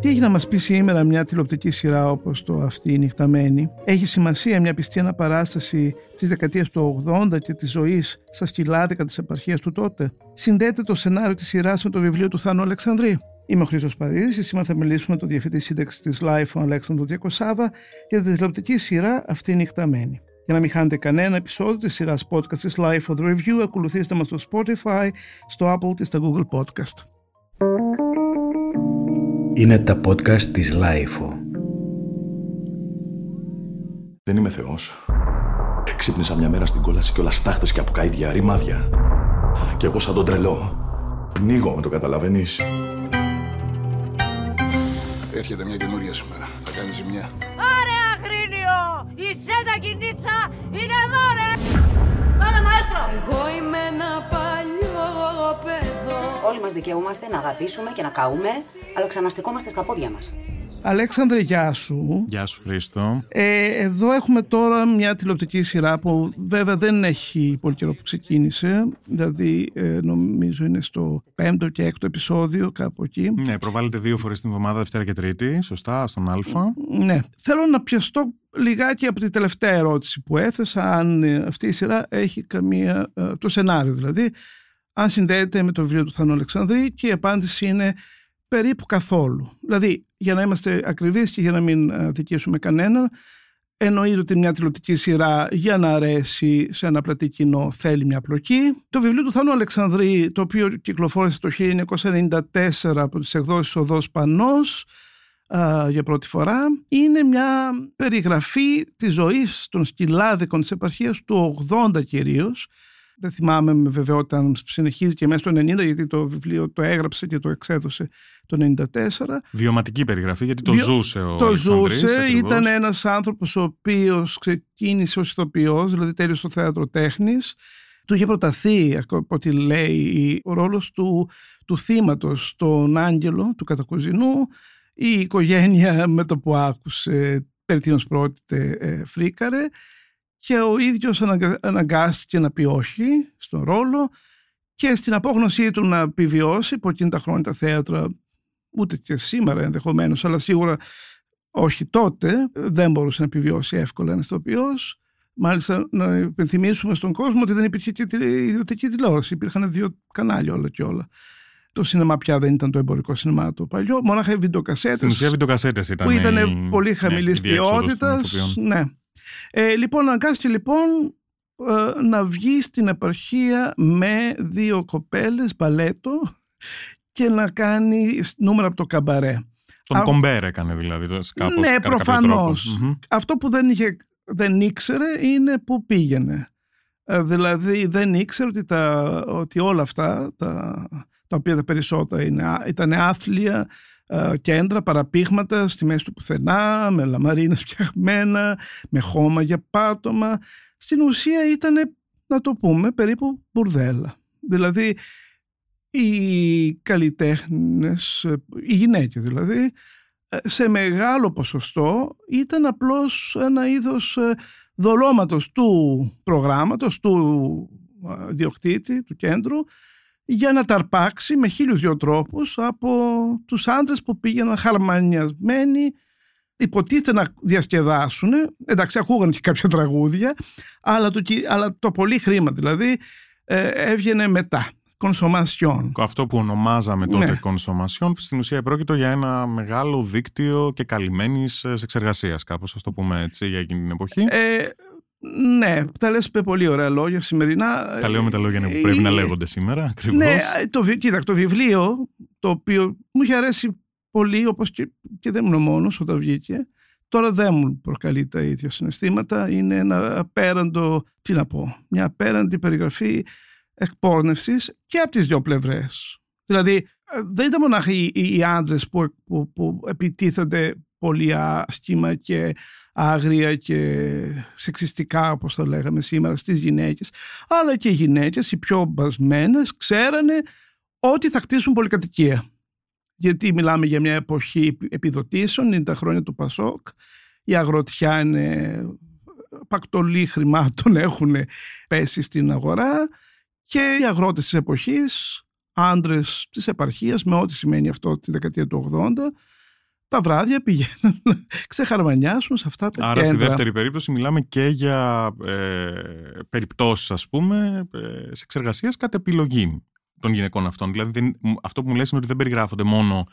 Τι έχει να μας πει σήμερα μια τηλεοπτική σειρά όπως το Αυτή η νυχταμένη. Έχει σημασία μια πιστή αναπαράσταση της δεκαετίας του 80 και της ζωής στα σκυλάδικα της επαρχίας του τότε; Συνδέεται το σενάριο της σειράς με το βιβλίο του Θάνου Αλεξανδρή. Είμαι ο Χρήστος Παρίδης. Σήμερα θα μιλήσουμε με τον διευθυντή σύνταξης της Life, ο Αλέξανδρο Διακοσάβα, για τη τηλεοπτική σειρά Αυτή η νυχταμένη. Για να μην χάνετε κανένα επεισόδιο της σειράς podcast της Life of the Review, ακολουθήστε μας στο Spotify, στο Apple και στα Google Podcast. Είναι τα podcast της Lifeo. Δεν είμαι Θεός. Ξύπνησα μια μέρα στην κόλαση και όλα στάχτες και από καίδια, ρημάδια. Και εγώ σαν τον τρελό. Πνίγω με το καταλαβαίνεις. Έρχεται μια καινούρια σήμερα. Θα κάνει ζημιά. Άρε αγρίνιο! Η σέντα κινίτσα Όλοι μας δικαιούμαστε να αγαπήσουμε και να καούμε, αλλά ξαναστεκόμαστε στα πόδια μας. Αλέξανδρε, γεια σου. Γεια σου Χρήστο. Ε, εδώ έχουμε τώρα μια τηλεοπτική σειρά που βέβαια δεν έχει πολύ καιρό που ξεκίνησε. Δηλαδή ε, νομίζω είναι στο πέμπτο και έκτο επεισόδιο κάπου εκεί. Ναι, προβάλλεται δύο φορές την εβδομάδα, Δευτέρα και Τρίτη, σωστά, στον Α. Ναι. Θέλω να πιαστώ λιγάκι από τη τελευταία ερώτηση που έθεσα, αν ε, αυτή η σειρά έχει καμία, ε, το σενάριο δηλαδή, αν συνδέεται με το βιβλίο του Θανού Αλεξανδρή και η απάντηση είναι περίπου καθόλου. Δηλαδή, για να είμαστε ακριβείς και για να μην ε, δικήσουμε κανέναν, εννοείται ότι μια τηλεοπτική σειρά για να αρέσει σε ένα πλατή κοινό θέλει μια πλοκή. Το βιβλίο του Θάνου Αλεξανδρή, το οποίο κυκλοφόρησε το 1994 από τις εκδόσεις Οδός Πανός, για πρώτη φορά, είναι μια περιγραφή της ζωής των σκυλάδικων της επαρχίας του 80 κυρίως, δεν θυμάμαι με βεβαιότητα αν συνεχίζει και μέσα στο 90 γιατί το βιβλίο το έγραψε και το εξέδωσε το 94. Βιωματική περιγραφή γιατί το ζούσε ο Το ζούσε, ήταν ένας άνθρωπος ο οποίος ξεκίνησε ως ηθοποιός, δηλαδή τέλειωσε στο θέατρο τέχνης. Του είχε προταθεί, από ό,τι λέει, ο ρόλος του, του θύματος, τον Άγγελο, του κατακουζινού. Η οικογένεια με το που άκουσε περί τίνος πρόκειται ε, φρίκαρε και ο ίδιος αναγκάστηκε να πει όχι στον ρόλο και στην απόγνωσή του να επιβιώσει που εκείνη τα χρόνια τα θέατρα ούτε και σήμερα ενδεχομένως, αλλά σίγουρα όχι τότε δεν μπορούσε να επιβιώσει εύκολα ένα ηθοποιός Μάλιστα, να υπενθυμίσουμε στον κόσμο ότι δεν υπήρχε και ιδιωτική τηλεόραση. Υπήρχαν δύο κανάλια όλα και όλα. Το σινεμά πια δεν ήταν το εμπορικό σινεμά το παλιό. Μονάχα οι βιντεοκασέτες. Στην ουσία, βιντεοκασέτες ήταν. Που ήταν πολύ χαμηλής ναι, ποιότητας. Ναι. Ε, λοιπόν, αναγκάστηκε λοιπόν ε, να βγει στην επαρχία με δύο κοπέλες μπαλέτο και να κάνει νούμερα από το καμπαρέ. Τον Α... κομπέρ έκανε δηλαδή. Κάπως, ναι, προφανώς. Αυτό που δεν, είχε, δεν ήξερε είναι που πήγαινε. Ε, δηλαδή δεν ήξερε ότι, τα, ότι όλα αυτά, τα, τα οποία τα περισσότερα είναι, ήταν άθλια, ε, κέντρα, παραπήγματα στη μέση του πουθενά, με λαμαρίνες φτιαγμένα, με χώμα για πάτωμα. Στην ουσία ήταν, να το πούμε, περίπου μπουρδέλα. Δηλαδή, οι καλλιτέχνες, οι γυναίκες δηλαδή, ε, σε μεγάλο ποσοστό ήταν απλώς ένα είδος ε, δολώματος του προγράμματος, του διοκτήτη, του κέντρου, για να τα αρπάξει με χίλιους δυο τρόπους από τους άντρες που πήγαιναν χαρμανιασμένοι υποτίθεται να διασκεδάσουν, εντάξει ακούγαν και κάποια τραγούδια, αλλά το, αλλά το πολύ χρήμα δηλαδή ε, έβγαινε μετά. Κονσομασιόν. Αυτό που ονομάζαμε τότε ναι. κονσομασιόν, στην ουσία πρόκειται για ένα μεγάλο δίκτυο και καλυμμένης εξεργασίας, κάπως, ας το πούμε έτσι, για εκείνη την εποχή. Ε, ναι, τα λες με πολύ ωραία λόγια σημερινά. Τα λέω με τα λόγια που πρέπει να λέγονται σήμερα, ακριβώς. Ναι, το, κοίτα, το βιβλίο, το οποίο μου είχε αρέσει πολύ, όπως και, και δεν ήμουν μόνος όταν βγήκε, τώρα δεν μου προκαλεί τα ίδια συναισθήματα. Είναι ένα απέραντο, τι να πω, μια απέραντη περιγραφή εκπόρνευσης και από τις δύο πλευρές. Δηλαδή, δεν ήταν μονάχα οι, οι άντρες που, που, που επιτίθενται πολύ άσχημα και άγρια και σεξιστικά όπως το λέγαμε σήμερα στις γυναίκες. Αλλά και οι γυναίκες οι πιο μπασμένες ξέρανε ότι θα χτίσουν πολυκατοικία. Γιατί μιλάμε για μια εποχή επιδοτήσεων είναι τα χρόνια του Πασόκ. Η αγροτιά είναι πακτολή χρημάτων έχουν πέσει στην αγορά. Και οι αγρότες της εποχής άντρες της επαρχίας με ό,τι σημαίνει αυτό τη δεκαετία του 80 τα βράδια πηγαίνουν να ξεχαρμανιάσουν σε αυτά τα Άρα κέντρα. στη δεύτερη περίπτωση μιλάμε και για ε, περιπτώσεις ας πούμε ε, σε εξεργασίας κατ' επιλογή των γυναικών αυτών. Δηλαδή δεν, αυτό που μου λες είναι ότι δεν περιγράφονται μόνο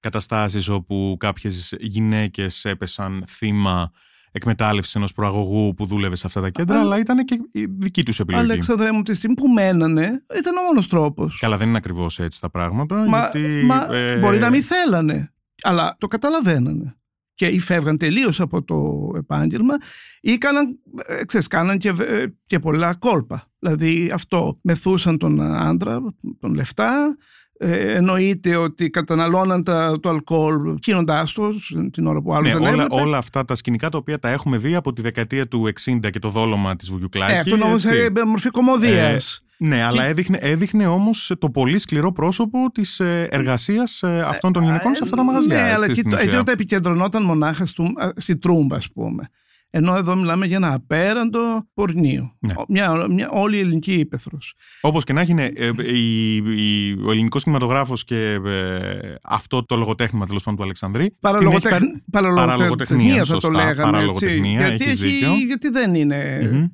καταστάσεις όπου κάποιες γυναίκες έπεσαν θύμα εκμετάλλευσης ενός προαγωγού που δούλευε σε αυτά τα κέντρα, Α, αλλά ήταν και η δική τους επιλογή. Αλέξανδρε μου, τη στιγμή που μένανε, ήταν ο μόνος τρόπος. Καλά, δεν είναι ακριβώς έτσι τα πράγματα. Μα, γιατί, μα ε, μπορεί να μην θέλανε, αλλά το καταλαβαίνανε. Και ή φεύγαν τελείως από το επάγγελμα ή κάναν, ε, ξέρεις, κάναν και, ε, και πολλά κόλπα. Δηλαδή αυτό, μεθούσαν τον άντρα, τον λεφτά, ε, εννοείται ότι καταναλώναν τα, το αλκοόλ κίνοντάς το την ώρα που άλλος ναι, δεν όλα, έβλεπε. όλα αυτά τα σκηνικά τα οποία τα έχουμε δει από τη δεκαετία του 60 και το δόλωμα της Βουγιουκλάκη. Ε, αυτό είναι όμως έτσι. ε, μορφή κομμωδίας. Ναι, αλλά έδειχνε, έδειχνε όμως το πολύ σκληρό πρόσωπο της ε, εργασίας ε, αυτών των γυναικών σε αυτά τα μαγαζιά. Ναι, έτσι, αλλά εκεί, στην το- ουσία. εκεί όταν επικεντρωνόταν μονάχα στου, α, στη τρούμπα, ας πούμε. Ενώ εδώ μιλάμε για ένα απέραντο πορνείο. Ναι. Ο- Μια, μια, όλη η ελληνική ύπεθρος. Όπως και να έχει, ναι, ε, η- η- ο ελληνικός κινηματογράφος και ε, αυτό το λογοτέχνημα τέλος πάντων του Αλεξανδρή. Παραλογοτεχ... την έχει πάρει- Παραλογοτεχνία θα το σωστά, λέγαμε. Έτσι. παραλογοτεχνία, Γιατί, έχεις έχει, δίκιο. γιατί δεν είναι... Μμμ.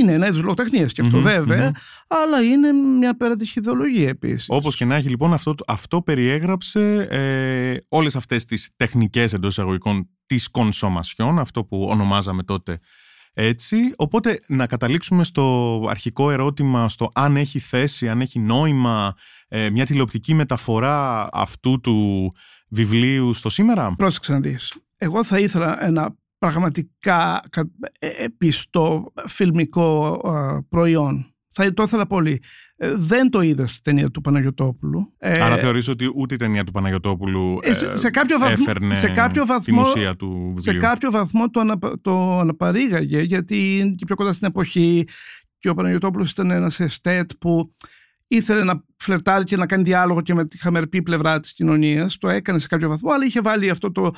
Είναι ένα είδος λογοτεχνίας και αυτό Μμμ, βέβαια, μμμ. αλλά είναι μια πέραντη ιδεολογία επίσης. Όπως και να έχει, λοιπόν, αυτό, αυτό περιέγραψε ε, όλες αυτές τις τεχνικές εντός εισαγωγικών της κονσομασιών, αυτό που ονομάζαμε τότε έτσι. Οπότε να καταλήξουμε στο αρχικό ερώτημα, στο αν έχει θέση, αν έχει νόημα ε, μια τηλεοπτική μεταφορά αυτού του βιβλίου στο σήμερα; Πρόσεξε να δεις. Εγώ θα ήθελα ένα πραγματικά κα- ε, ε, πιστό φιλμικό α, προϊόν. Θα το ήθελα πολύ. Ε, δεν το είδα στη ταινία του Παναγιωτόπουλου. Ε, Άρα θεωρείς ότι ούτε η ταινία του Παναγιωτόπουλου Ε, σε- σε κάποιο βαθμό- έφερνε σε κάποιο την βαθμό- ουσία του σε βιβλίου. κάποιο βαθμό το, αναπα- το αναπαρήγαγε γιατί είναι και πιο κοντά στην εποχή και ο Παναγιωτόπουλος ήταν ένας εστέτ που ήθελε να φλερτάρει και να κάνει διάλογο και με τη χαμερπή πλευρά της κοινωνίας. Το έκανε σε κάποιο βαθμό, αλλά είχε βάλει αυτό το,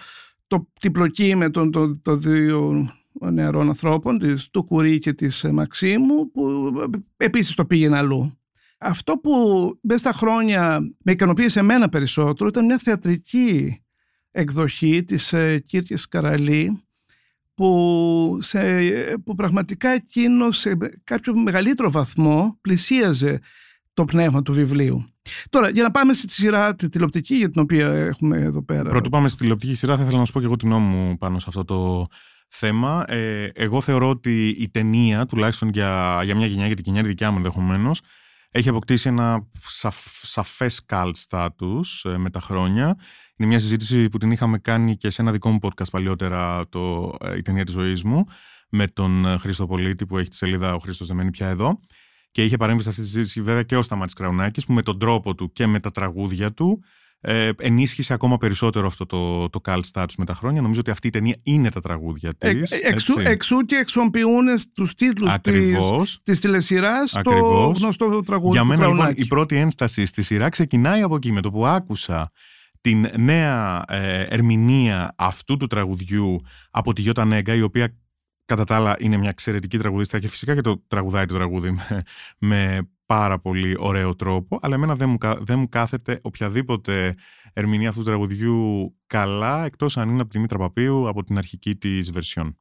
το, την πλοκή με τον το, το δύο νεαρών ανθρώπων, της, του Κουρί και της ε, Μαξίμου, που ε, επίσης το πήγαινε αλλού. Αυτό που μέσα στα χρόνια με ικανοποίησε εμένα περισσότερο ήταν μια θεατρική εκδοχή της ε, Κύρκης Καραλή που, σε, που πραγματικά εκείνο σε κάποιο μεγαλύτερο βαθμό πλησίαζε το πνεύμα του βιβλίου. Τώρα, για να πάμε στη σειρά τη τηλεοπτική για την οποία έχουμε εδώ πέρα. Πρωτού πάμε στη τηλεοπτική σειρά, θα ήθελα να σου πω και εγώ την νόμη μου πάνω σε αυτό το θέμα. Ε, εγώ θεωρώ ότι η ταινία, τουλάχιστον για, για μια γενιά, γιατί η γενιά είναι δικιά μου ενδεχομένως, έχει αποκτήσει ένα σαφ, σαφές cult status ε, με τα χρόνια. Είναι μια συζήτηση που την είχαμε κάνει και σε ένα δικό μου podcast παλιότερα, το, ε, η ταινία της ζωής μου, με τον ε, Χρήστο Πολίτη που έχει τη σελίδα «Ο Χρήστος δεν μένει πια εδώ». Και είχε παρέμβει σε αυτή τη συζήτηση βέβαια και ο Σταμάτης Κραουνάκης που με τον τρόπο του και με τα τραγούδια του ε, ενίσχυσε ακόμα περισσότερο αυτό το, το cult status με τα χρόνια. Νομίζω ότι αυτή η ταινία είναι τα τραγούδια Ε, της. εξού, έτσι. εξού και εξομοιούν στους τίτλους της, Ακριβώς. της τηλεσυράς το Ακριβώς. γνωστό τραγούδι Για του μένα λοιπόν Κραουνάκη. η πρώτη ένσταση στη σειρά ξεκινάει από εκεί με το που άκουσα την νέα ε, ερμηνεία αυτού του τραγουδιού από τη Γιώτα Νέγκα η οποία κατά τα άλλα είναι μια εξαιρετική τραγουδίστρια και φυσικά και το τραγουδάει το τραγούδι με, με πάρα πολύ ωραίο τρόπο αλλά εμένα δεν μου, κα- δεν μου κάθεται οποιαδήποτε ερμηνεία αυτού του τραγουδιού καλά εκτός αν είναι από τη Μήτρα Παπίου από την αρχική της βερσιόν.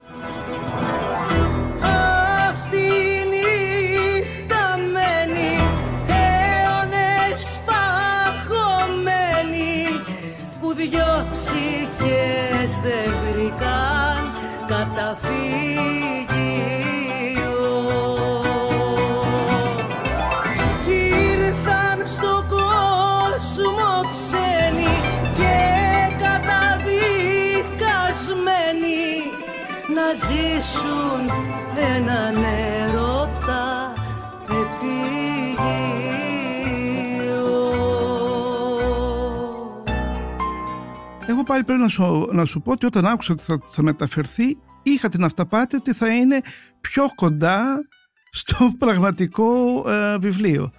Πάλι πρέπει να σου, να σου πω ότι όταν άκουσα ότι θα, θα μεταφερθεί είχα την αυταπάτη ότι θα είναι πιο κοντά στο πραγματικό ε, βιβλίο.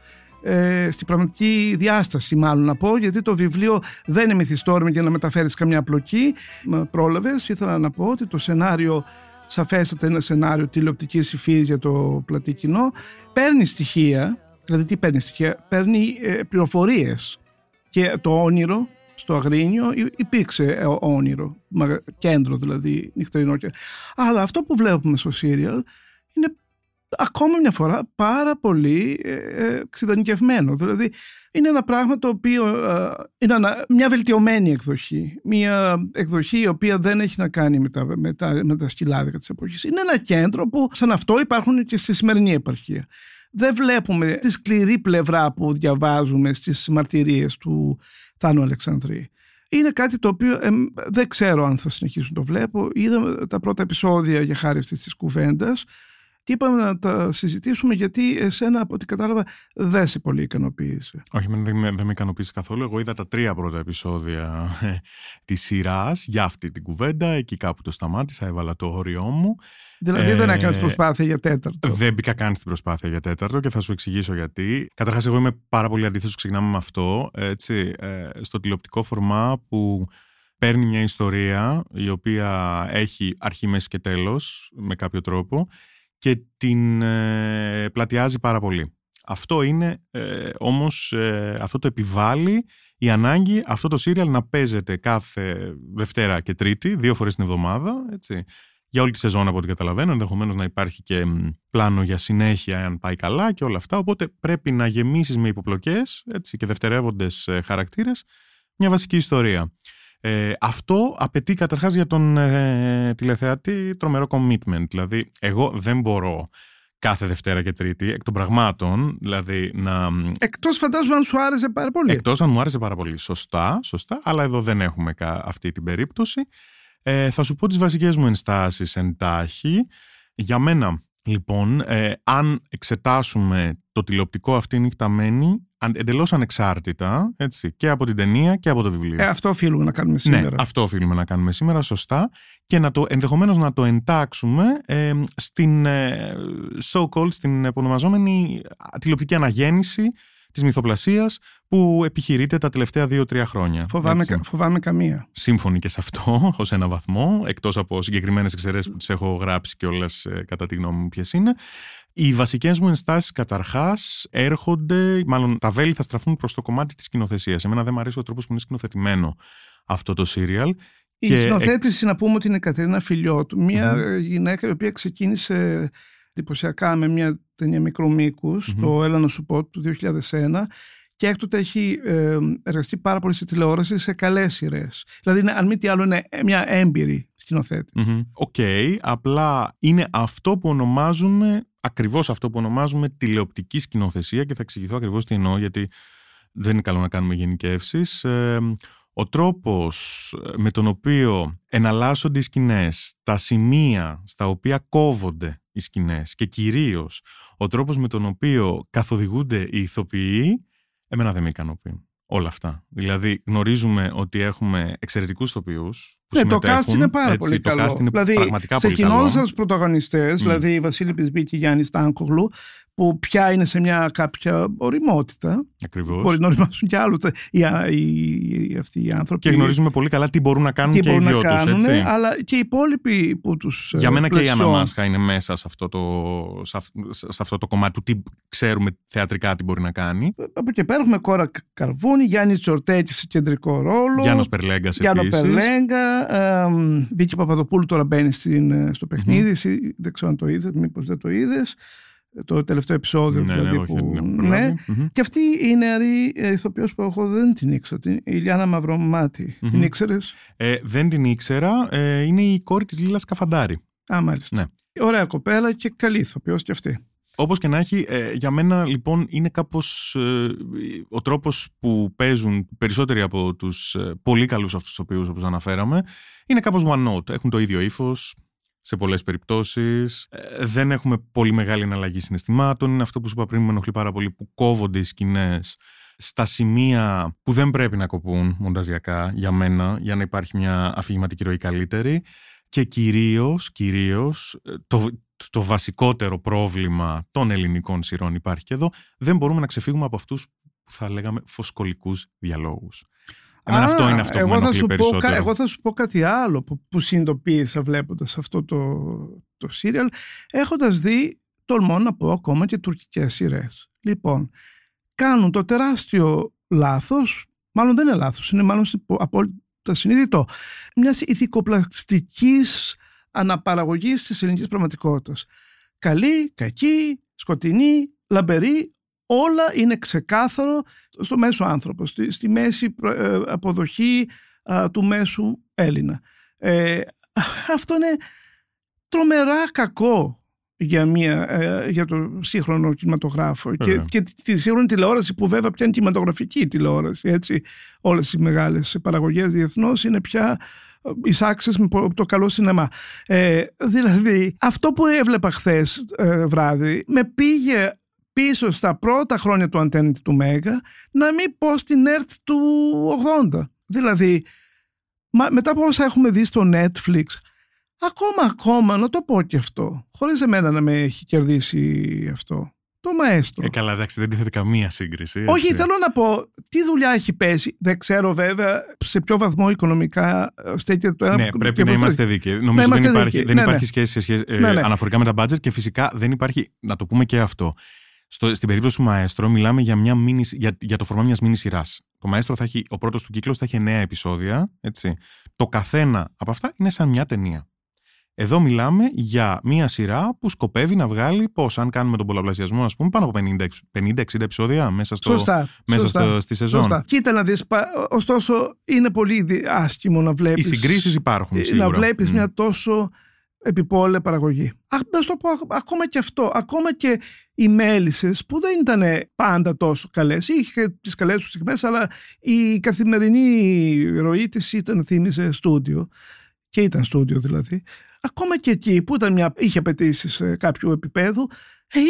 Ε, στην πραγματική διάσταση μάλλον να πω γιατί το βιβλίο δεν είναι μυθιστόρημα για να μεταφέρεις καμιά πλοκή με πρόλαβες ήθελα να πω ότι το σενάριο σαφέστατα είναι ένα σενάριο τηλεοπτικής υφής για το πλατή κοινό παίρνει στοιχεία δηλαδή τι παίρνει στοιχεία παίρνει ε, πληροφορίες και το όνειρο στο Αγρίνιο υ- υπήρξε ε, όνειρο, μα- κέντρο δηλαδή νυχτερινό. και- Αλλά αυτό που βλέπουμε στο σύριαλ είναι ακόμα μια φορά πάρα πολύ ε, ε, εξειδανικευμένο. Δηλαδή είναι ένα πράγμα το οποίο ε, είναι ανα- μια βελτιωμένη εκδοχή. Μια εκδοχή η οποία δεν έχει να κάνει με τα, με τα, με τα σκυλάδικα της εποχής. Είναι ένα κέντρο που σαν αυτό υπάρχουν και στη σημερινή επαρχία. Δεν βλέπουμε τη σκληρή πλευρά που διαβάζουμε στις μαρτυρίες του Θάνου Αλεξανδρή. Είναι κάτι το οποίο εμ, δεν ξέρω αν θα συνεχίσουν το βλέπω. Είδαμε τα πρώτα επεισόδια για χάρη αυτής της κουβέντας και είπαμε να τα συζητήσουμε γιατί εσένα από ό,τι κατάλαβα δεν σε πολύ ικανοποίησε. Όχι, εμένα δεν, με- δεν με ικανοποίησε καθόλου. Εγώ είδα τα τρία πρώτα επεισόδια της σειράς για αυτή την κουβέντα. Εκεί κάπου το σταμάτησα, έβαλα το όριό μου. Δηλαδή Ε, δεν έκανες προσπάθεια για τέταρτο. Δεν μπήκα καν στην προσπάθεια για τέταρτο και θα σου εξηγήσω γιατί. Καταρχάς, εγώ είμαι πάρα πολύ αντίθετος. Ξεκινάμε με αυτό. Έτσι, ε, στο τηλεοπτικό φορμά που παίρνει μια ιστορία η οποία έχει αρχή, μέση και τέλος με κάποιο τρόπο και την ε, πλατιάζει πάρα πολύ. Αυτό είναι ε, όμως, ε, αυτό το επιβάλλει η ανάγκη αυτό το σύριαλ να παίζεται κάθε Δευτέρα και Τρίτη, δύο φορές την εβδομάδα, έτσι, για όλη τη σεζόν από ό,τι καταλαβαίνω, ενδεχομένως να υπάρχει και μ, πλάνο για συνέχεια αν πάει καλά και όλα αυτά, οπότε πρέπει να γεμίσεις με υποπλοκές έτσι, και δευτερεύοντες ε, χαρακτήρες μια βασική ιστορία. Ε, αυτό απαιτεί καταρχάς για τον ε, τηλεθεατή τρομερό commitment. Δηλαδή, εγώ δεν μπορώ κάθε Δευτέρα και Τρίτη, εκ των πραγμάτων, δηλαδή να... Εκτός φαντάζομαι αν σου άρεσε πάρα πολύ. Εκτός αν μου άρεσε πάρα πολύ. Σωστά, σωστά, αλλά εδώ δεν έχουμε κα- αυτή την περίπτωση. Ε, θα σου πω τις βασικές μου ενστάσεις εντάχει. Για μένα, λοιπόν, ε, αν εξετάσουμε το τηλεοπτικό αυτή νύχτα μένει, αν- εντελώς ανεξάρτητα, έτσι, και από την ταινία και από το βιβλίο. Ε, αυτό οφείλουμε να κάνουμε σήμερα. Ναι, αυτό οφείλουμε να κάνουμε σήμερα, σωστά. Και να το, ενδεχομένως να το εντάξουμε ε, στην ε, so-called, στην επωνομαζόμενη τηλεοπτική αναγέννηση της μυθοπλασίας που επιχειρείται τα τελευταία δύο-τρία χρόνια. Φοβάμαι, έτσι. κα- φοβάμαι καμία. Σύμφωνοι και σε αυτό, ως ένα βαθμό, εκτός από συγκεκριμένες εξαιρέσεις που τις έχω γράψει και όλες κατά τη γνώμη μου ποιες είναι. Οι βασικές μου ενστάσεις καταρχάς έρχονται, μάλλον τα βέλη θα στραφούν προς το κομμάτι της σκηνοθεσίας. Εμένα δεν μου αρέσει ο τρόπος που είναι σκηνοθετημένο αυτό το σύριαλ. Η Και συνοθέτηση, να πούμε ότι είναι η Κατερίνα Φιλιώτου, μια Μμμ. ε, γυναίκα η οποία ξεκίνησε εντυπωσιακά με μια ταινία μικρού μήκους, Μμμ. το Έλα να σου πω του 2001 και έκτοτε έχει ε, εργαστεί πάρα πολύ στη τηλεόραση σε καλές σειρές. Δηλαδή, είναι, αν μη τι άλλο, είναι μια έμπειρη σκηνοθέτης. Μμμ. Οκ, απλά είναι αυτό που ονομάζουμε, ακριβώς αυτό που ονομάζουμε τηλεοπτική σκηνοθεσία και θα εξηγηθώ ακριβώς τι εννοώ γιατί δεν είναι καλό να κάνουμε γενικεύσεις. Ε, ο τρόπος ε, με τον οποίο εναλλάσσονται οι σκηνές, τα σημεία στα οποία κόβονται οι σκηνές και κυρίως ο τρόπος με τον οποίο καθοδηγούνται οι ηθοποιοί, εμένα δεν με ικανοποιεί. Όλα αυτά. Δηλαδή, γνωρίζουμε ότι έχουμε εξαιρετικούς ηθοποιούς που Ναι, το συμμετέχουν. cast είναι πάρα έτσι, πολύ το καλό. cast είναι δηλαδή, πραγματικά πολύ ξεκινώντας καλό. από τους πρωταγωνιστές, δηλαδή Βασίλη Πισμπή και Γιάννη Στάνκογλου, που πια είναι σε μια κάποια οριμότητα. Ακριβώς. Μπορεί να οριμάσουν κι άλλους τα- οι, οι, οι, αυτοί οι άνθρωποι. Και γνωρίζουμε πολύ καλά τι μπορούν να κάνουν τι και οι μπορούν δυο να τους, κάνουν, έτσι. αλλά και οι υπόλοιποι που τους Για ε, μένα και η πλαισιώνουν. Αναμάσχα είναι μέσα σε αυτό, το, σε, αυ- σε αυτό το κομμάτι του τι ξέρουμε θεατρικά τι μπορεί να κάνει. Από εκεί πέρα έχουμε Κόρα Καρβούνη, Γιάννης Τσορτέτη σε κεντρικό ρόλο. Γιάννος Περλέγκας Γιάννο επίσης. Περλέγκα. εμ, Βίκυ Παπαδοπούλου τώρα μπαίνει στην, ε, στο παιχνίδι. Εσύ δεν ξέρω αν το είδες, μήπως δεν το είδες. Το τελευταίο επεισόδιο Ναι, ναι, δηλαδή. όχι, που, δεν την έχω ναι. προλάβει. Μμμ. Και αυτή η νεαρή ε, ηθοποιός που εγώ δεν την ήξερα, την η Ιλιάνα Μαυρομάτη. Μμμ. Την ήξερες; Ε, δεν την ήξερα. Ε, είναι η κόρη της Λίλας Καφαντάρη. Α, μάλιστα. Ναι. Ωραία κοπέλα και καλή ηθοποιός και αυτή. Όπως και να έχει, ε, για μένα λοιπόν είναι κάπως ε, ο τρόπος που παίζουν περισσότεροι από τους ε, πολύ καλούς αυτούς τους οποίους όπως αναφέραμε είναι κάπως one note. Έχουν το ίδιο ύφος σε πολλές περιπτώσεις. Ε, δεν έχουμε πολύ μεγάλη εναλλαγή συναισθημάτων. Είναι αυτό που σου είπα πριν που με ενοχλεί πάρα πολύ που κόβονται οι σκηνές στα σημεία που δεν πρέπει να κοπούν μονταζιακά για μένα για να υπάρχει μια αφηγηματική ροή καλύτερη και κυρίως, κυρίως ε, το, το βασικότερο πρόβλημα των ελληνικών σειρών υπάρχει και εδώ, δεν μπορούμε να ξεφύγουμε από αυτούς που θα λέγαμε φωσκολικούς διαλόγους. Εμένα Α, αυτό είναι αυτό που εγώ με θα ενοχλεί σου πω κα- περισσότερο. εγώ θα σου πω κάτι άλλο που, που συνειδητοποίησα βλέποντας αυτό το, το σύριαλ έχοντας δει, τολμώ να πω ακόμα και τουρκικές σειρές. Λοιπόν, κάνουν το τεράστιο λάθος Μάλλον δεν είναι λάθος, είναι μάλλον απόλυτα συνείδητο. Μιας ηθικοπλαστικής αναπαραγωγής της ελληνικής πραγματικότητας. Καλή, κακή, σκοτεινή, λαμπερή, όλα είναι ξεκάθαρο στο μέσο άνθρωπο, στη, στη μέση ε, αποδοχή του μέσου Έλληνα. Ε, αυτό είναι τρομερά κακό για, μια, ε, για το σύγχρονο κινηματογράφο και, και τη σύγχρονη τηλεόραση που βέβαια πια είναι κινηματογραφική τηλεόραση έτσι. όλες οι μεγάλες παραγωγές διεθνώς είναι πια ε, εισάξεις με το καλό σινεμά ε, δηλαδή αυτό που έβλεπα χθες ε, βράδυ με πήγε πίσω στα πρώτα χρόνια του Αντένιτη του Μέγα να μην πω στην ΕΡΤ του 80 δηλαδή μετά από όσα έχουμε δει στο Netflix Ακόμα, ακόμα, να το πω και αυτό. Χωρίς εμένα να με έχει κερδίσει αυτό. Το μαέστρο. Ε, καλά, εντάξει, δεν τίθεται καμία σύγκριση. Έτσι. Όχι, θέλω να πω, τι δουλειά έχει πέσει. Δεν ξέρω βέβαια σε ποιο βαθμό οικονομικά ε, στέκεται το ένα. Ναι, πρέπει να είμαστε δίκαιοι. Νομίζω δεν υπάρχει, δεν ναι, υπάρχει ναι. σχέση, σε σχέση ε, ναι, ναι. αναφορικά με τα budget και φυσικά δεν υπάρχει, να το πούμε και αυτό. Στο, στην περίπτωση του Μαέστρο, μιλάμε για, μια μίνι, για, για το φορμά μιας μίνις σειράς. Το Μαέστρο θα έχει, ο πρώτος του κύκλος θα έχει 9 επεισόδια. Έτσι. Το καθένα από αυτά είναι σαν μια ταινία. Εδώ μιλάμε για μία σειρά που σκοπεύει να βγάλει πώς, αν κάνουμε τον πολλαπλασιασμό, ας πούμε, πάνω από 50-60 επεισόδια μέσα, στο, σωστά, μέσα σωστά, στο, στη σεζόν. Σωστά. Κοίτα να δεις, ωστόσο είναι πολύ άσχημο να βλέπει. Οι συγκρίσεις υπάρχουν. Σίγουρα. Να βλέπεις mm. μια τόσο επιπόλαια παραγωγή. Να σου το πω ακόμα και αυτό. Ακόμα και οι μέλισσες που δεν ήταν πάντα τόσο καλές. Είχε τις καλές τους στιγμές, αλλά η καθημερινή ροή της ήταν, θύμιζε στούντιο. Και ήταν στούντιο δηλαδή ακόμα και εκεί που ήταν μια, είχε απαιτήσεις κάποιου επίπεδου, ε,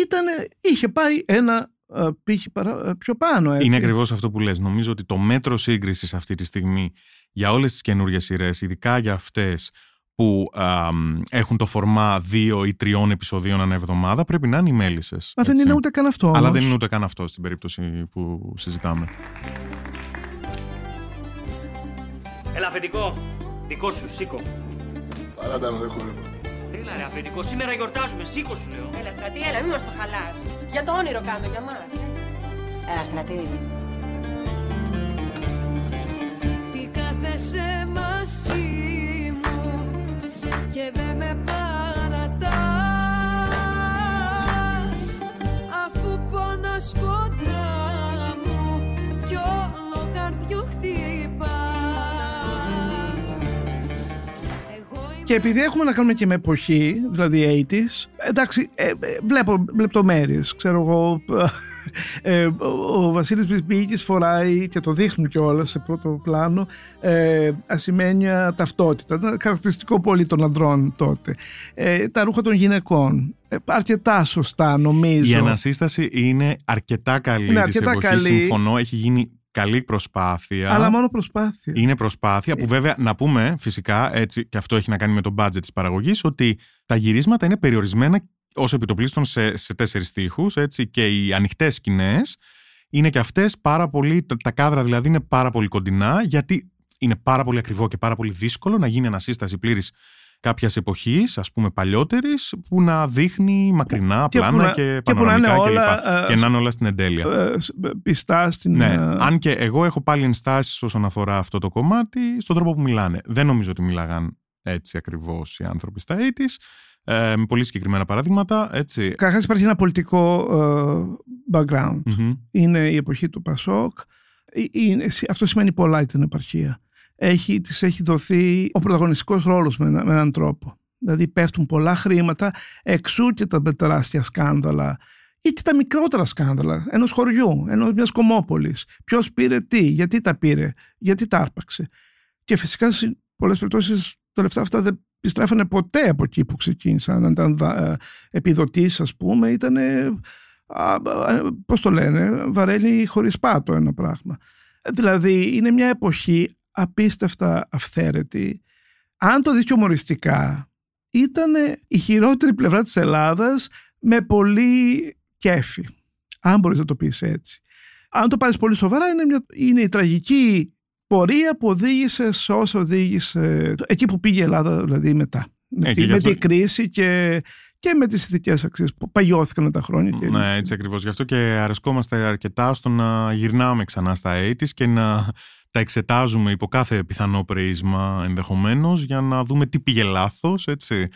είχε πάει ένα ε, πύχη παρα, ε, πιο πάνω. Έτσι. Είναι ακριβώς αυτό που λες. Νομίζω ότι το μέτρο σύγκρισης αυτή τη στιγμή για όλες τις καινούργιες σειρές, ειδικά για αυτές που α, έχουν το φορμά δύο ή τριών επεισοδίων ανά εβδομάδα, πρέπει να είναι οι μέλισσες. Μα δεν είναι ούτε καν αυτό. Αλλά δεν είναι ούτε καν αυτό στην περίπτωση που συζητάμε. Έλα, αφεντικό. Δικό σου, σήκω. Παράτα με, δεν χορεύω. Έλα ρε αφεντικό, σήμερα γιορτάζουμε, σήκω σου λέω. Έλα στρατή, έλα, μη μας το χαλάς. Για το όνειρο κάνω, για μας. Έλα στρατή. Τι κάθεσαι μαζί μου και δεν με παρατάς Και επειδή έχουμε να κάνουμε και με εποχή, δηλαδή 80s, εντάξει, ε, ε, βλέπω λεπτομέρειες. Ξέρω εγώ, ε, ο Βασίλης Μπισμπίκη φοράει και το δείχνουν κιόλας σε πρώτο πλάνο ε, ασημένια ταυτότητα. Ήταν χαρακτηριστικό πολύ των αντρών τότε. Ε, τα ρούχα των γυναικών. Ε, αρκετά σωστά, νομίζω. Η ανασύσταση είναι αρκετά καλή. Είναι αρκετά της καλή. Συμφωνώ, έχει γίνει καλή προσπάθεια. Αλλά μόνο προσπάθεια. Είναι προσπάθεια που βέβαια να πούμε φυσικά, έτσι και αυτό έχει να κάνει με το budget της παραγωγής, ότι τα γυρίσματα είναι περιορισμένα όσο επιτοπλίστων σε, σε τέσσερις τείχους, έτσι, και οι ανοιχτές σκηνές είναι και αυτές πάρα πολύ, τα κάδρα δηλαδή είναι πάρα πολύ κοντινά, γιατί είναι πάρα πολύ ακριβό και πάρα πολύ δύσκολο να γίνει ανασύσταση πλήρης κάποιας εποχής, ας πούμε παλιότερης, που να δείχνει μακρινά και πλάνα και, και πανοραμικά και, όλα, και, και να είναι όλα στην εντέλεια. Ε, πιστά στην. Ναι, ε, αν και εγώ έχω πάλι ενστάσεις όσον αφορά αυτό το κομμάτι στον τρόπο που μιλάνε. Δεν νομίζω ότι μιλάγαν έτσι ακριβώς οι άνθρωποι στα 80's. Ε, με πολύ συγκεκριμένα παραδείγματα. Έτσι. Καταρχάς υπάρχει ένα πολιτικό background. Είναι η εποχή του Πασόκ. Είναι, αυτό σημαίνει πολλά την επαρχία έχει, της έχει δοθεί ο πρωταγωνιστικός ρόλος με, με έναν τρόπο. Δηλαδή πέφτουν πολλά χρήματα εξού και τα τεράστια σκάνδαλα ή και τα μικρότερα σκάνδαλα ενός χωριού, ενός μιας κομμόπολης. Ποιος πήρε τι, γιατί τα πήρε, γιατί τα άρπαξε. Και φυσικά σε πολλές περιπτώσεις τα λεφτά αυτά δεν επιστρέφανε ποτέ από εκεί που ξεκίνησαν. Αν ήταν ε, επιδοτήσεις, ας πούμε, ήταν. Πώς το λένε, βαρέλι χωρίς πάτο ένα πράγμα. Δηλαδή είναι μια εποχή απίστευτα αυθαίρετη. Αν το δεις και ομοριστικά, ήταν η χειρότερη πλευρά της Ελλάδας με πολύ κέφι. Αν μπορείς να το πεις έτσι. Αν το πάρεις πολύ σοβαρά, είναι, μια, είναι η τραγική πορεία που οδήγησε σε όσο οδήγησε εκεί που πήγε η Ελλάδα δηλαδή μετά. Με, Ε, τη, και γι' με αυτό- την κρίση και, και με τις ηθικές αξίες που παγιώθηκαν με τα χρόνια. Και Ναι, έτσι ακριβώς. Γι' αυτό και αρεσκόμαστε αρκετά στο να γυρνάμε ξανά στα 80's και να τα εξετάζουμε υπό κάθε πιθανό πρίσμα ενδεχομένως για να δούμε τι πήγε λάθος, έτσι,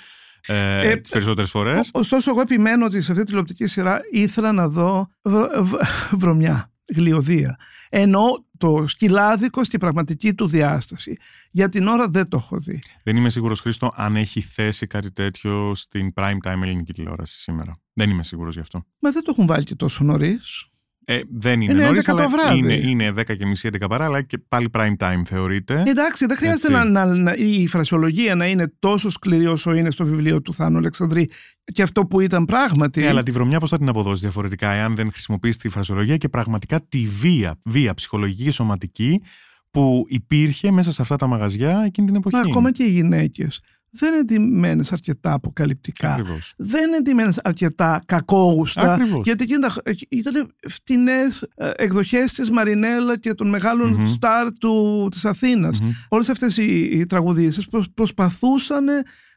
ε, Ε, τις περισσότερες φορές. Ο- Ωστόσο, εγώ επιμένω ότι σε αυτή τη τηλεοπτική σειρά ήθελα να δω β- β- βρωμιά, γλιωδία. Ενώ το σκυλάδικο στην πραγματική του διάσταση. Για την ώρα δεν το έχω δει. Δεν είμαι σίγουρος, Χρήστο, αν έχει θέσει κάτι τέτοιο στην prime time ελληνική τηλεόραση σήμερα. Δεν είμαι σίγουρος γι' αυτό. Μα δεν το έχουν βάλει και τόσο νωρίς. Ε, δεν είναι, Είναι νωρίς, 11 το αλλά βράδυ. είναι, είναι 10 και μισή 11 παρά, αλλά και πάλι prime time θεωρείται. Εντάξει, δεν χρειάζεται να, Έτσι. να, να- η φρασιολογία να είναι τόσο σκληρή όσο είναι στο βιβλίο του Θάνου Αλεξανδρή και αυτό που ήταν πράγματι. Ναι, αλλά τη βρωμιά πώς θα την αποδώσει διαφορετικά, εάν δεν χρησιμοποιήσει τη φρασιολογία και πραγματικά τη βία, βία ψυχολογική και σωματική που υπήρχε μέσα σε αυτά τα μαγαζιά εκείνη την εποχή. Μα ακόμα και οι γυναίκες δεν είναι ντυμένε αρκετά αποκαλυπτικά. Ακριβώς. Δεν είναι ντυμένε αρκετά κακόγουστα. Ακριβώς. Γιατί εκείνα τα- ήταν φτηνές εκδοχές της Μαρινέλα και των μεγάλων Μμμ. στάρ του, της Αθήνας. Μμμ. Όλες αυτές οι, οι τραγουδίστες προσ- προσπαθούσαν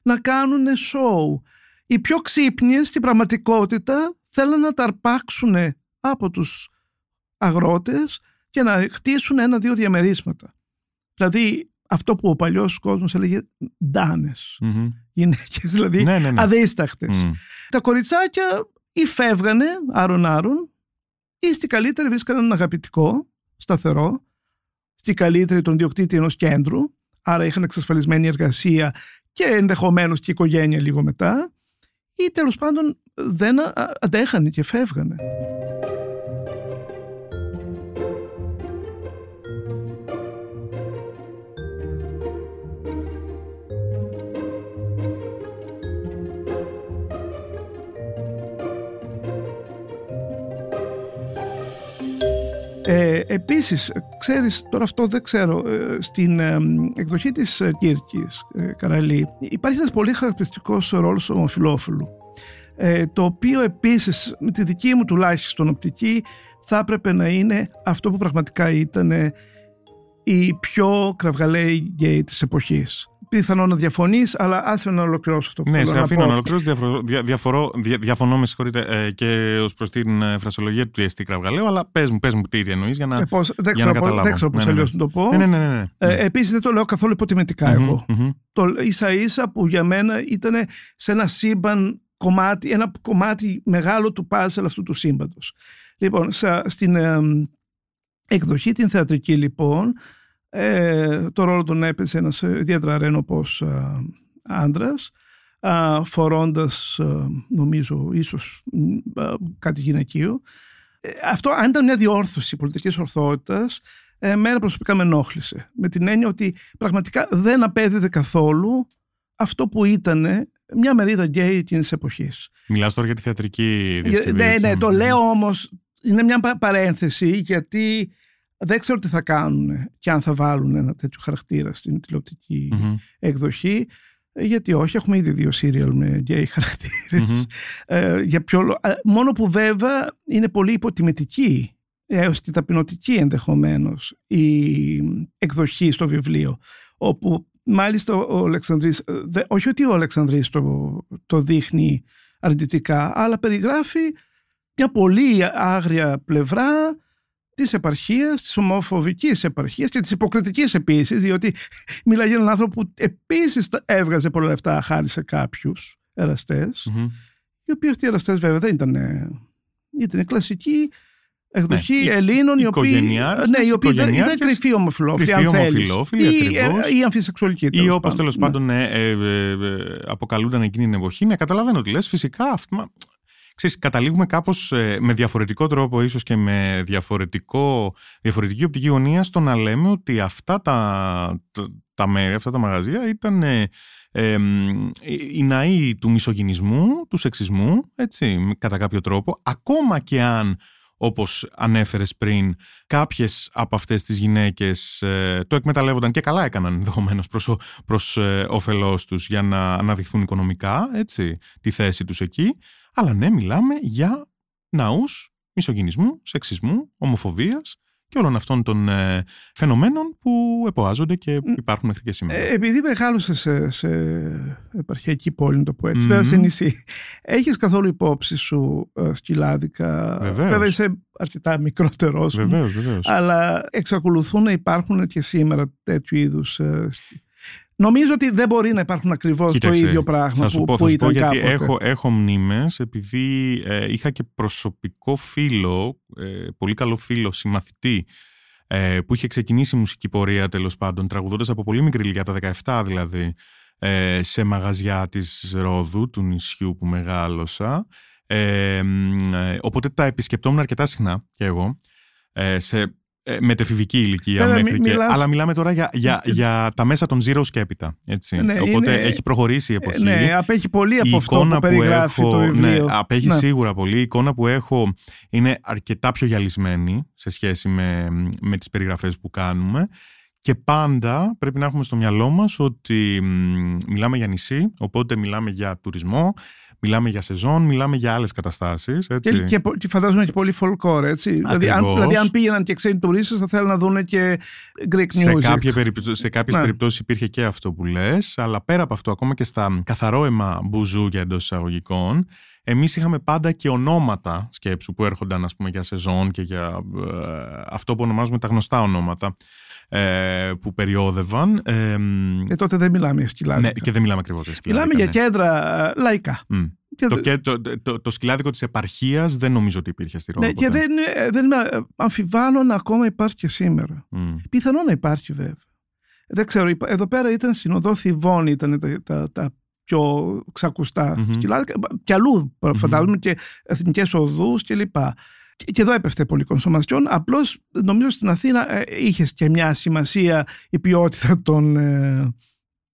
να κάνουν show. Οι πιο ξύπνιες στην πραγματικότητα θέλουν να τα αρπάξουν από τους αγρότες και να χτίσουν ένα-δύο διαμερίσματα. Δηλαδή αυτό που ο παλιός κόσμος έλεγε ντάνες. Μμμ. Γυναίκες δηλαδή Ναι, ναι, ναι. αδίσταχτες. Μμ. Τα κοριτσάκια ή φεύγανε άρον-άρον ή στη καλύτερη βρίσκανε έναν αγαπητικό, σταθερό, στη καλύτερη τον διοκτήτη ενός κέντρου, άρα είχαν εξασφαλισμένη εργασία και ενδεχομένως και οικογένεια λίγο μετά, ή τέλος πάντων δεν α- α- αντέχανε και φεύγανε. Ε, επίσης, ξέρεις, τώρα αυτό δεν ξέρω, ε, στην ε, εκδοχή της ε, Κύρκης ε, Καραλή υπάρχει ένας πολύ χαρακτηριστικός ρόλος ομοφιλόφιλου ε, το οποίο επίσης με τη δική μου τουλάχιστον οπτική θα έπρεπε να είναι αυτό που πραγματικά ήταν ε, η πιο κραυγαλαίοι γκέι της εποχής. Πιθανό να διαφωνείς, αλλά άσε με να ολοκληρώσω αυτό που Ναι, θέλω σε να αφήνω πω. να ολοκληρώσω. Διαφορώ, δια, διαφορώ, δια, διαφωνώ, με συγχωρείτε, ε, και ως προς την ε, φρασιολογία του Εστί Κραυγαλαίου, αλλά πες μου, πες μου τι εννοείς για να. Ε, πώς, δεν για ξέρω, να πώς- δεν καταλάβω. ξέρω πώς Ναι, ναι, ναι. αλλιώς να το πω. Ναι, ναι, ναι. ναι, ναι. Ε, επίσης δεν το λέω καθόλου υποτιμητικά Μμμ, εγώ. μμμ. Το ίσα ίσα που για μένα ήταν σε ένα σύμπαν κομμάτι, ένα κομμάτι μεγάλο του πάζελ αυτού του σύμπαντος. Λοιπόν, σα- στην ε, εκδοχή την θεατρική λοιπόν, ε, το ρόλο τον έπαιζε ένας ε, ιδιαίτερα ρένοπος ε, άντρας, α, φορώντας ε, νομίζω ίσως μ, ε, κάτι γυναικείο. Ε, αυτό αν ήταν μια διόρθωση πολιτικής ορθότητας ε, μένα προσωπικά με ενόχλησε. Με την έννοια ότι πραγματικά δεν απέδιδε καθόλου αυτό που ήταν μια μερίδα γκέι εκείνης της εποχής. Μιλάς τώρα για τη θεατρική Για- διασκευή. Ναι, έτσι. ναι, το λέω όμως, είναι μια πα- παρένθεση γιατί δεν ξέρω τι θα κάνουν και αν θα βάλουν ένα τέτοιο χαρακτήρα στην τηλεοπτική Μμμ. εκδοχή. Ε, Γιατί όχι, έχουμε ήδη δύο σίριαλ με γκέι χαρακτήρες. Ε, για ποιο λο- ε, μόνο που βέβαια είναι πολύ υποτιμητική έως και ταπεινωτική ενδεχομένως η εκδοχή στο βιβλίο όπου μάλιστα ο Αλεξανδρής ε, δε- όχι ότι ο Αλεξανδρής το, το δείχνει αρνητικά αλλά περιγράφει μια πολύ άγρια πλευρά της επαρχίας, της ομοφοβικής επαρχίας και της υποκριτικής επίσης διότι μιλάει για έναν άνθρωπο που επίσης τα έβγαζε πολλά λεφτά χάρη σε κάποιους εραστές Μμμ. οι οποίοι αυτοί οι εραστές βέβαια δεν ήταν. ήταν κλασική εκδοχή Ναι, οι- Ελλήνων οι οποίοι. οικογενειάρχες, Ναι, οι οποίοι ήταν, ήταν οικογενειάρχες, κρυφοί ομοφυλόφιλοι. κρυφοί αν θέλεις. ομοφυλόφιλοι, Ή, ακριβώς. ε, ή αμφισεξουαλικοί. Ή τέλος όπως πάντων. τέλος Ναι. πάντων ε, ε, ε, ε, αποκαλούνταν εκείνη την εποχή. Ναι, καταλαβαίνω τι λες. Φυσικά αυτό. Μα, Ξέρεις, καταλήγουμε κάπως ε, με διαφορετικό τρόπο ίσως και με διαφορετικό, διαφορετική οπτική γωνία στο να λέμε ότι αυτά τα, τα, τα μέρη, αυτά τα μαγαζιά ήταν ε, ε, μ, οι ναοί του μισογυνισμού, του σεξισμού, έτσι, κατά κάποιο τρόπο, ακόμα και αν όπως ανέφερες πριν, κάποιες από αυτές τις γυναίκες ε, το εκμεταλλεύονταν και καλά έκαναν ενδεχομένως προς, ο- προς ε, όφελός τους για να αναδειχθούν οικονομικά, έτσι, τη θέση τους εκεί. Αλλά ναι, μιλάμε για ναούς μισογυνισμού, σεξισμού, ομοφοβίας και όλων αυτών των ε, φαινομένων που εποάζονται και υπάρχουν μέχρι και σήμερα. Ε, επειδή μεγάλωσε σε, σε επαρχιακή πόλη, να το πω έτσι, mm-hmm. σε νησί, έχεις καθόλου υπόψη σου ε, σκυλάδικα, Βεβαίως. βέβαια είσαι αρκετά μικρότερος, Βεβαίως, βεβαίως. αλλά εξακολουθούν να υπάρχουν και σήμερα τέτοιου είδους ε, σκ- Νομίζω ότι δεν μπορεί να υπάρχουν ακριβώς Κοίταξε, το ίδιο πράγμα θα σου που, πω, που θα σου ήταν πω γιατί κάποτε. έχω, έχω μνήμες επειδή ε, είχα και προσωπικό φίλο, ε, πολύ καλό φίλο, συμμαθητή ε, που είχε ξεκινήσει μουσική πορεία τέλος πάντων τραγουδώντας από πολύ μικρή ηλικία, από τα 17 δηλαδή ε, σε μαγαζιά της Ρόδου, του νησιού που μεγάλωσα ε, μ, ε, οπότε τα επισκεπτόμουν αρκετά συχνά και εγώ ε, σε ε, μετεφηβική ηλικία Βέβαια, μέχρι μι- και... μιλάς- Αλλά μιλάμε τώρα για, για, για τα μέσα των Zero και έπειτα. Έτσι. Ναι, Οπότε είναι- έχει προχωρήσει η Ε, εποχή. Ναι, απέχει πολύ Η από αυτό εικόνα που περιγράφει έχω, το βιβλίο. Ναι, απέχει Ναι. σίγουρα πολύ. Η εικόνα που έχω είναι αρκετά πιο γυαλισμένη σε σχέση με, με τις περιγραφές που κάνουμε. Και πάντα πρέπει να έχουμε στο μυαλό μας ότι μ, μιλάμε για νησί, οπότε μιλάμε για τουρισμό, μιλάμε για σεζόν, μιλάμε για άλλες καταστάσεις. Έτσι. Και, και, πο- και φαντάζομαι και πολύ folklore, έτσι. Δηλαδή αν, Ακριβώς. δηλαδή, αν πήγαιναν και ξένοι τουρίστες θα θέλουν να δουν και Greek σε, music. κάποια περιπτω- σε κάποιες Ναι. περιπτώσεις υπήρχε και αυτό που λες, αλλά πέρα από αυτό, ακόμα και στα καθαρό αίμα μπουζούκια εντός εισαγωγικών, εμείς είχαμε πάντα και ονόματα σκέψου που έρχονταν ας πούμε, για σεζόν και για ε, αυτό που ονομάζουμε τα γνωστά ονόματα ε, που περιόδευαν. Ε, μ, Ε, τότε δεν μιλάμε για σκυλάδικα. ναι, και δεν μιλάμε ακριβώς για Μιλάμε σκυλάδικα, για ναι. κέντρα ε, λαϊκά. Μμ. Και, Το, και, το, το, το σκυλάδικο της επαρχίας δεν νομίζω ότι υπήρχε στη Ρώμη. ναι, και ποτέ. δεν, ε, δεν ε, αμφιβάλλω να ακόμα υπάρχει και σήμερα. Μμ. Πιθανό να υπάρχει βέβαια. Δεν ξέρω, υπα- εδώ πέρα ήταν στην οδό Θηβών, ήταν τα, τα, τα πιο ξακουστά Μμμ. σκυλάδικα. Και αλλού φαντάζομαι και εθνικές οδούς κλπ. Και, και εδώ έπεφτε πολύ κονσομασιόν. Απλώς νομίζω στην Αθήνα ε, είχες και μια σημασία η ποιότητα των, ε,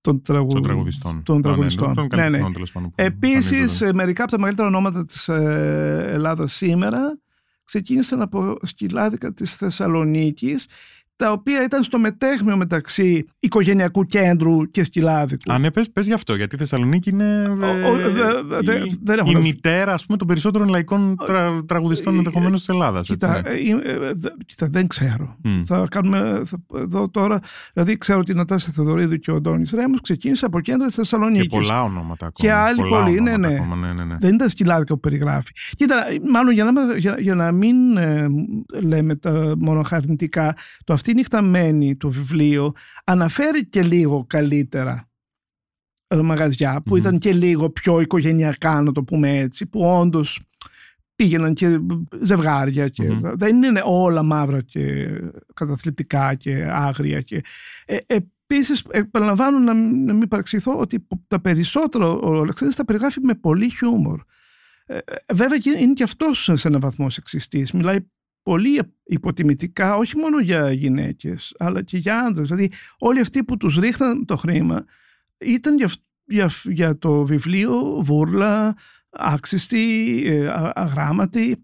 των, τραγου... Των τραγουδιστών. των Α, ναι, τραγουδιστών. των Ναι, ναι. καλλιτεχνών, τέλος πάντων, που Επίσης, εμφανίζονταν. ε, μερικά από τα μεγαλύτερα ονόματα της ε, Ελλάδας σήμερα ξεκίνησαν από σκυλάδικα της Θεσσαλονίκης τα οποία ήταν στο μετέχμιο μεταξύ οικογενειακού κέντρου και σκυλάδικου. Α, ναι, πες, πες γι' αυτό, γιατί η Θεσσαλονίκη είναι Ο- ε, ο- δε- δε- η, δεν έχω η να- μητέρα ας πούμε, των περισσότερων λαϊκών τρα, τραγουδιστών Ε, ενδεχομένως της Ελλάδας. Κοίτα, έτσι. ε, ε, δε- κοίτα, δεν ξέρω. Μμ. Θα κάνουμε θα, εδώ τώρα. Δηλαδή, ξέρω ότι η Νατάσια Θεοδωρίδου και ο Αντώνης Ρέμος ξεκίνησε από κέντρα της Θεσσαλονίκης. Και πολλά ονόματα ακόμα. Και άλλοι πολλά πολλοί, ναι, ονόματα ναι. Ακόμα, ναι, ναι, ναι. Δεν ήταν σκυλάδικα που περιγράφει. Κοίτα, μάλλον για να, μα- για, για να μην ε, λέμε τα μονοχαρνητικά, το αυτή νύχτα μένει το βιβλίο αναφέρει και λίγο καλύτερα ε, μαγαζιά που Μμμ. ήταν και λίγο πιο οικογενειακά να το πούμε έτσι που όντως πήγαιναν και ζευγάρια και Μμμ. δεν είναι όλα μαύρα και καταθλιπτικά και άγρια και ε, Επίσης, επαναλαμβάνω να, μην- να μην παρεξηγηθώ ότι τα περισσότερα ο Αλεξάνδρης τα περιγράφει με πολύ χιούμορ. Ε, ε, βέβαια και είναι και αυτός σε έναν βαθμό σεξιστής. Μιλάει πολύ υποτιμητικά όχι μόνο για γυναίκες αλλά και για άντρες. Δηλαδή όλοι αυτοί που τους ρίχναν το χρήμα ήταν για, αυ- για, αυ- για το βιβλίο βούρλα, άξιστη, ε, α- αγράμματη.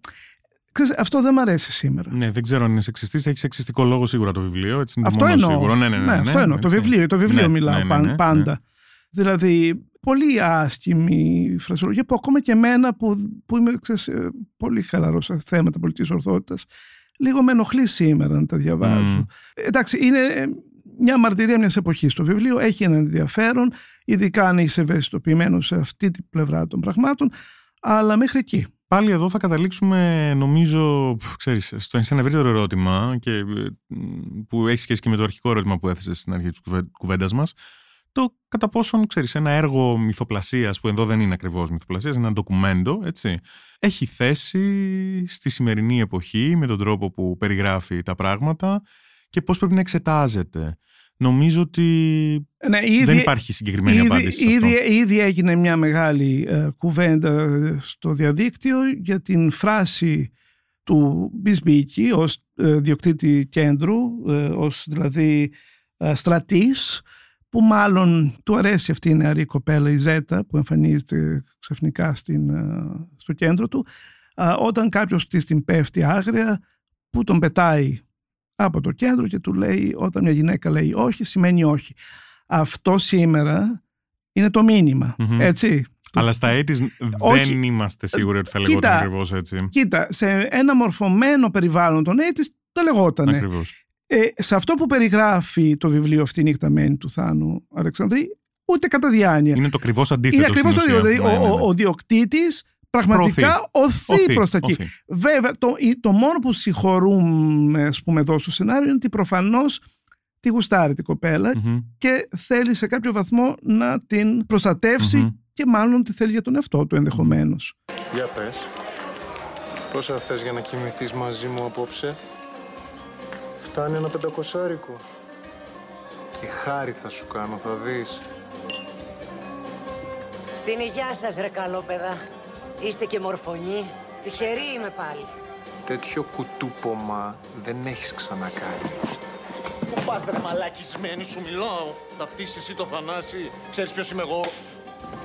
Ξέρεις, αυτό δεν μ' αρέσει σήμερα. Ναι, δεν ξέρω αν είναι σεξιστής. Έχει σεξιστικό λόγο σίγουρα το βιβλίο. Έτσι είναι το Αυτό μόνο εννοώ. σίγουρο. Ναι, ναι, ναι, ναι, αυτό εννοώ. Το έτσι. βιβλίο, το βιβλίο Ναι, μιλάω ναι, ναι, παν- ναι, ναι. πάντα. Δηλαδή, πολύ άσχημη φρασιολογία που ακόμα και εμένα που, που είμαι ξέρεις, ε, πολύ χαλαρός σε θέματα πολιτικής ορθότητας λίγο με ενοχλεί σήμερα να τα διαβάζω. Μμ. Εντάξει, είναι ε, μια μαρτυρία μιας εποχής το βιβλίο, έχει ένα ενδιαφέρον, ειδικά αν είσαι ευαισθητοποιημένος σε αυτή την πλευρά των πραγμάτων, αλλά μέχρι εκεί. Πάλι εδώ θα καταλήξουμε, νομίζω, πφ, ξέρεις, στο σε ένα ευρύτερο ερώτημα και, ε, μ, που έχει σχέση και με το αρχικό ερώτημα που έθεσες στην αρχή της κουβέ- κουβέντας μας. Το κατά πόσον, ξέρεις, ένα έργο μυθοπλασίας, που εδώ δεν είναι ακριβώς μυθοπλασίας, είναι ένα ντοκουμέντο, έτσι, έχει θέση στη σημερινή εποχή με τον τρόπο που περιγράφει τα πράγματα και πώς πρέπει να εξετάζεται. Νομίζω ότι Ναι, ήδη, δεν υπάρχει συγκεκριμένη ήδη, απάντηση σε αυτό. ήδη, ήδη έγινε μια μεγάλη ε, κουβέντα ε, στο διαδίκτυο για την φράση του Μπισμπίκη ως ε, διοκτήτη κέντρου, ε, ως δηλαδή ε, στρατής, που μάλλον του αρέσει αυτή η νεαρή κοπέλα η Ζέτα που εμφανίζεται ξαφνικά στην, ε, στο κέντρο του ε, όταν κάποιος της την πέφτει άγρια που τον πετάει από το κέντρο και του λέει όταν μια γυναίκα λέει όχι σημαίνει όχι. Αυτό σήμερα είναι το μήνυμα. Μμμ. Έτσι. Αλλά στα έτη Όχι. δεν είμαστε σίγουροι ότι θα Κοίτα. λεγόταν ακριβώς έτσι. Κοίτα, σε ένα μορφωμένο περιβάλλον των έτσι τα λεγότανε. Ακριβώς. Ε, σε αυτό που περιγράφει το βιβλίο αυτή η νύχτα μένει του Θάνου Αλεξανδρή, ούτε κατά διάνοια. Είναι το ακριβώς αντίθετο. Είναι ακριβώ το στην ίδιο. ουσία. Δηλαδή, Ναι, ναι, ο, ναι. ο, ο διοκτήτης πραγματικά οθεί, Οθεί, προς τα εκεί. οθεί. Βέβαια, το, η- το μόνο που συγχωρούμε, ας πούμε, εδώ στο σενάριο είναι ότι προφανώς τη γουστάρει την κοπέλα Μμμ. και θέλει σε κάποιο βαθμό να την προστατεύσει Μμμ. και μάλλον τη θέλει για τον εαυτό του ενδεχομένως. Για πες. Πόσα θες για να κοιμηθείς μαζί μου απόψε; Φτάνει ένα πεντακοσάρικο. Και χάρη θα σου κάνω, θα δεις. Στην υγειά σας ρε καλόπαιδα. Είστε και μορφωνοί. Τυχεροί είμαι πάλι. Τέτοιο κουτούπωμα δεν έχεις ξανακάνει. Πού πας ρε μαλακισμένη σου μιλάω. Θα φτύσεις εσύ το Θανάση. Ξέρεις ποιος είμαι εγώ;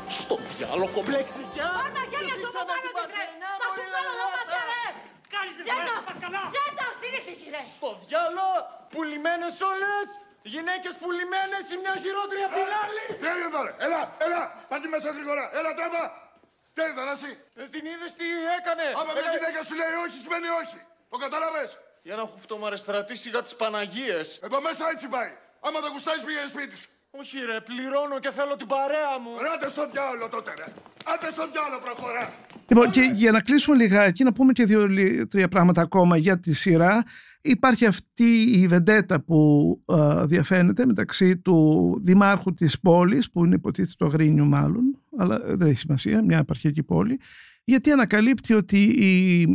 Στο διάλογο κομπλεξικιά. Πάρ' χέρια σου από πάνω της ρε. Θα σου βγάλω τα μάτια ρε. Κάνεις τις Ζέτα, μέρες, πας καλά. ζέτα, στην ήσυχη ρε. Στο διάλο, πουλημένες όλες. Γυναίκες πουλημένες, η μια χειρότερη απ' την άλλη. Τι έγινε τώρα, έλα, έλα, πάτε μέσα γρήγορα, έλα τράβα. Τι έγινε Θανάση, Ε, την είδες τι έκανε. άμα μια Ε, γυναίκα σου λέει όχι σημαίνει όχι. Το κατάλαβες; Για να χουφτομαρεστρατήσει για τις Παναγίες. Εδώ μέσα έτσι πάει. Άμα δεν γουστάρεις πήγαινε σπίτι σου. Όχι ρε, πληρώνω και θέλω την παρέα μου. Ρε, Άντε στο διάολο τότε ρε. Άντε στο διάολο προχωρά. Λοιπόν, και για να κλείσουμε λιγάκι, να πούμε και δύο-τρία πράγματα ακόμα για τη σειρά. Υπάρχει αυτή η βεντέτα που ε, διαφαίνεται μεταξύ του δημάρχου της πόλης, που είναι υποτίθεται το Αγρίνιο μάλλον, αλλά δεν έχει σημασία, μια επαρχιακή πόλη, γιατί ανακαλύπτει ότι η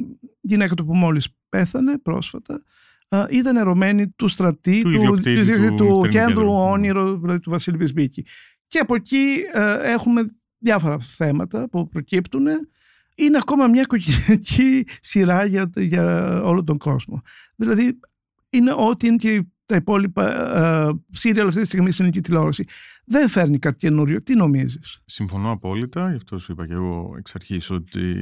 γυναίκα του που μόλις πέθανε πρόσφατα ε, ήταν ερωμένη του στρατή, Του ιδιοκτήτη του του, νυχτερινού κέντρου κέντρου. όνειρο, δηλαδή του Βασίλη Βεσμπίκη. Και από εκεί ε, έχουμε διάφορα θέματα που προκύπτουν. Είναι ακόμα μια οικογενειακή σειρά για, για όλο τον κόσμο. Δηλαδή, είναι ό,τι είναι και τα υπόλοιπα σύριαλ αυτή τη στιγμή στην ελληνική τηλεόραση. Δεν φέρνει κάτι καινούριο. Τι νομίζεις; Συμφωνώ απόλυτα. Γι' αυτό σου είπα και εγώ εξ αρχής ότι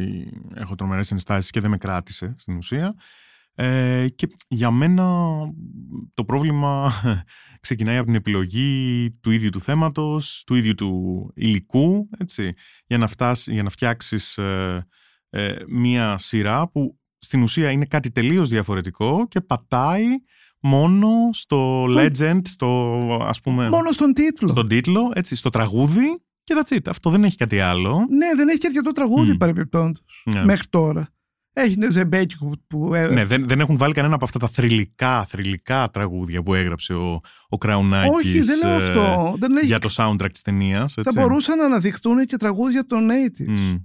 έχω τρομερές ενστάσεις και δεν με κράτησε στην ουσία. Ε, και για μένα το πρόβλημα ξεκινάει από την επιλογή του ίδιου του θέματος, του ίδιου του υλικού, έτσι, για να, φτάσει, για να φτιάξεις ε, ε, μία σειρά που στην ουσία είναι κάτι τελείως διαφορετικό και πατάει μόνο στο legend, στο ας πούμε... Μόνο στον τίτλο. Στον τίτλο, έτσι, στο τραγούδι και that's it. Αυτό δεν έχει κάτι άλλο. Ναι, δεν έχει και αρκετό τραγούδι Μμ. παρεμπιπτόντως Ναι. μέχρι τώρα. Έχει ένα ζεμπέκικο που. ε, Ναι, δεν, δεν έχουν βάλει κανένα από αυτά τα θρηλυκά, θρηλυκά τραγούδια που έγραψε ο, ο Κραουνάκης Όχι, δεν λέω ε, αυτό. Δεν λέει- για το soundtrack της ταινίας. θα έτσι. μπορούσαν να αναδειχθούν και τραγούδια των 80s. Μμ,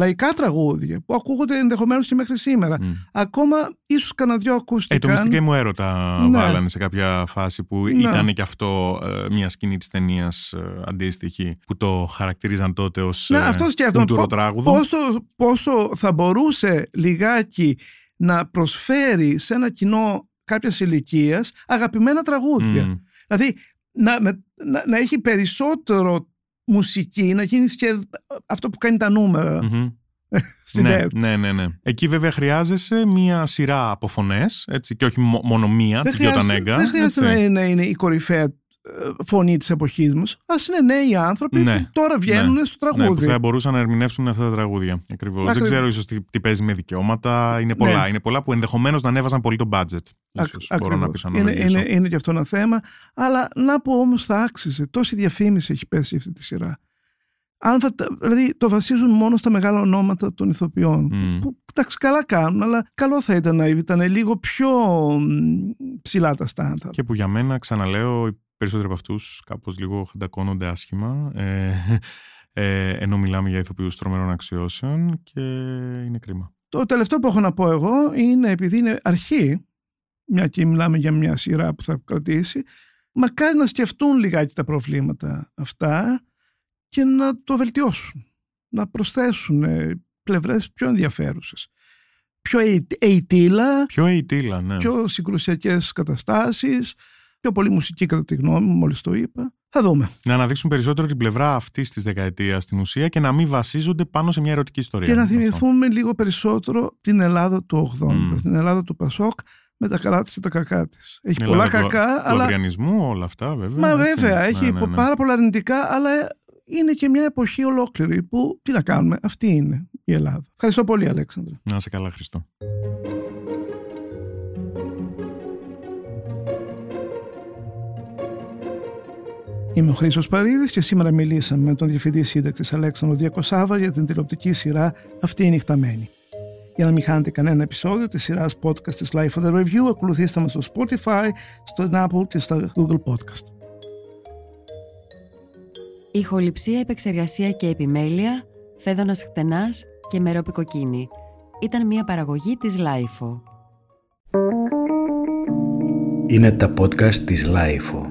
Λαϊκά τραγούδια που ακούγονται ενδεχομένως και μέχρι σήμερα. μμ. Ακόμα ίσως κανένα δυο Ε, ακούστηκαν. το μυστικά μου έρωτα Ναι. βάλανε σε κάποια φάση που Ναι. ήταν και αυτό ε, μια σκηνή της ταινίας αντίστοιχη που το χαρακτηρίζαν τότε ως Ναι, ε, αυτό σκέφτομαι. κουλτούρο Πο- τράγουδο. Πόσο, πόσο θα μπορούσε λιγάκι να προσφέρει σε ένα κοινό κάποιας ηλικίας αγαπημένα τραγούδια. Μμ. Δηλαδή να, με- να, να έχει περισσότερο μουσική, να γίνεις και αυτό που κάνει τα νούμερα Μμμ. στην ναι, ΕΡΤ. ναι, ναι, ναι. Εκεί βέβαια χρειάζεσαι μία σειρά από φωνές και όχι μο- μόνο μία, Δεν την Γιώτα χρειάζεται, Νέγκα. δεν χρειάζεται έτσι. να, είναι- να είναι η κορυφαία ε, φωνή της εποχής μας. Ας είναι νέοι άνθρωποι Ναι, που τώρα βγαίνουν ναι. στο Ναι, που τραγούδι. θα μπορούσαν να ερμηνεύσουν αυτά τα τραγούδια. Ακριβώς. Δεν Ακριβώς. ξέρω ίσως τι, τι παίζει με δικαιώματα. Είναι πολλά. Ναι. Είναι πολλά που ενδεχομένως να ανέβαζαν πολύ το budget. Ίσως, Ακ- μπορώ να ακριβώς. είναι, πιθανολογήσω. είναι, είναι και αυτό ένα θέμα. Αλλά να πω όμως θα άξιζε. Τόση διαφήμιση έχει πέσει αυτή τη σειρά. Αν θα, τα- δηλαδή το βασίζουν μόνο στα μεγάλα ονόματα των ηθοποιών. Μμ. Που εντάξει καλά κάνουν, αλλά καλό θα ήταν να ήταν λίγο πιο μ, ψηλά τα στάνταρ. Και που για μένα, ξαναλέω, οι περισσότεροι από αυτούς κάπως λίγο χαντακώνονται άσχημα. Ε, ε, ενώ μιλάμε για ηθοποιούς τρομερών αξιώσεων και είναι κρίμα. Το τελευταίο που έχω να πω εγώ είναι επειδή είναι αρχή, μια και μιλάμε για μια σειρά που θα κρατήσει, μακάρι να σκεφτούν λιγάκι τα προβλήματα αυτά και να το βελτιώσουν. Να προσθέσουν ε, πλευρές πιο ενδιαφέρουσες. Πιο ειτήλα, Πιο αιτήλα, ναι. πιο συγκρουσιακές καταστάσεις, πιο πολύ μουσική κατά τη γνώμη μου, μόλις το είπα. Θα δούμε. Να αναδείξουν περισσότερο την πλευρά αυτής της δεκαετίας στην ουσία και να μην βασίζονται πάνω σε μια ερωτική ιστορία. Και να Αυτό. θυμηθούμε λίγο περισσότερο την Ελλάδα του 80, Μμ. την Ελλάδα του Πασόκ με τα καλά της και τα κακά της. Έχει Την πολλά Ελλάδα του- κακά, του αλλά αγριανισμού, όλα αυτά βέβαια. Μα έτσι. βέβαια, Ναι, έχει ναι, ναι. πάρα πολλά αρνητικά, αλλά είναι και μια εποχή ολόκληρη που τι να κάνουμε, αυτή είναι η Ελλάδα. Ευχαριστώ πολύ Αλέξανδρα. Να είσαι καλά, Χριστό. Είμαι ο Χρήστος Παρίδης και σήμερα μιλήσαμε με τον Διευθυντή Σύνταξης Αλέξανδρο Διακοσάβα για την τηλεοπτική σειρά «Αυτή η νυχταμένη». Για να μην χάνετε κανένα επεισόδιο της σειράς podcast της Life of the Review, ακολουθήστε μας στο Spotify, στο Apple και στο Google Podcast. Ηχοληψία, επεξεργασία και επιμέλεια, φέδωνας χτενάς και μερόπικοκίνη. Ήταν μια παραγωγή της Lifeo. Είναι τα podcast της Lifeo.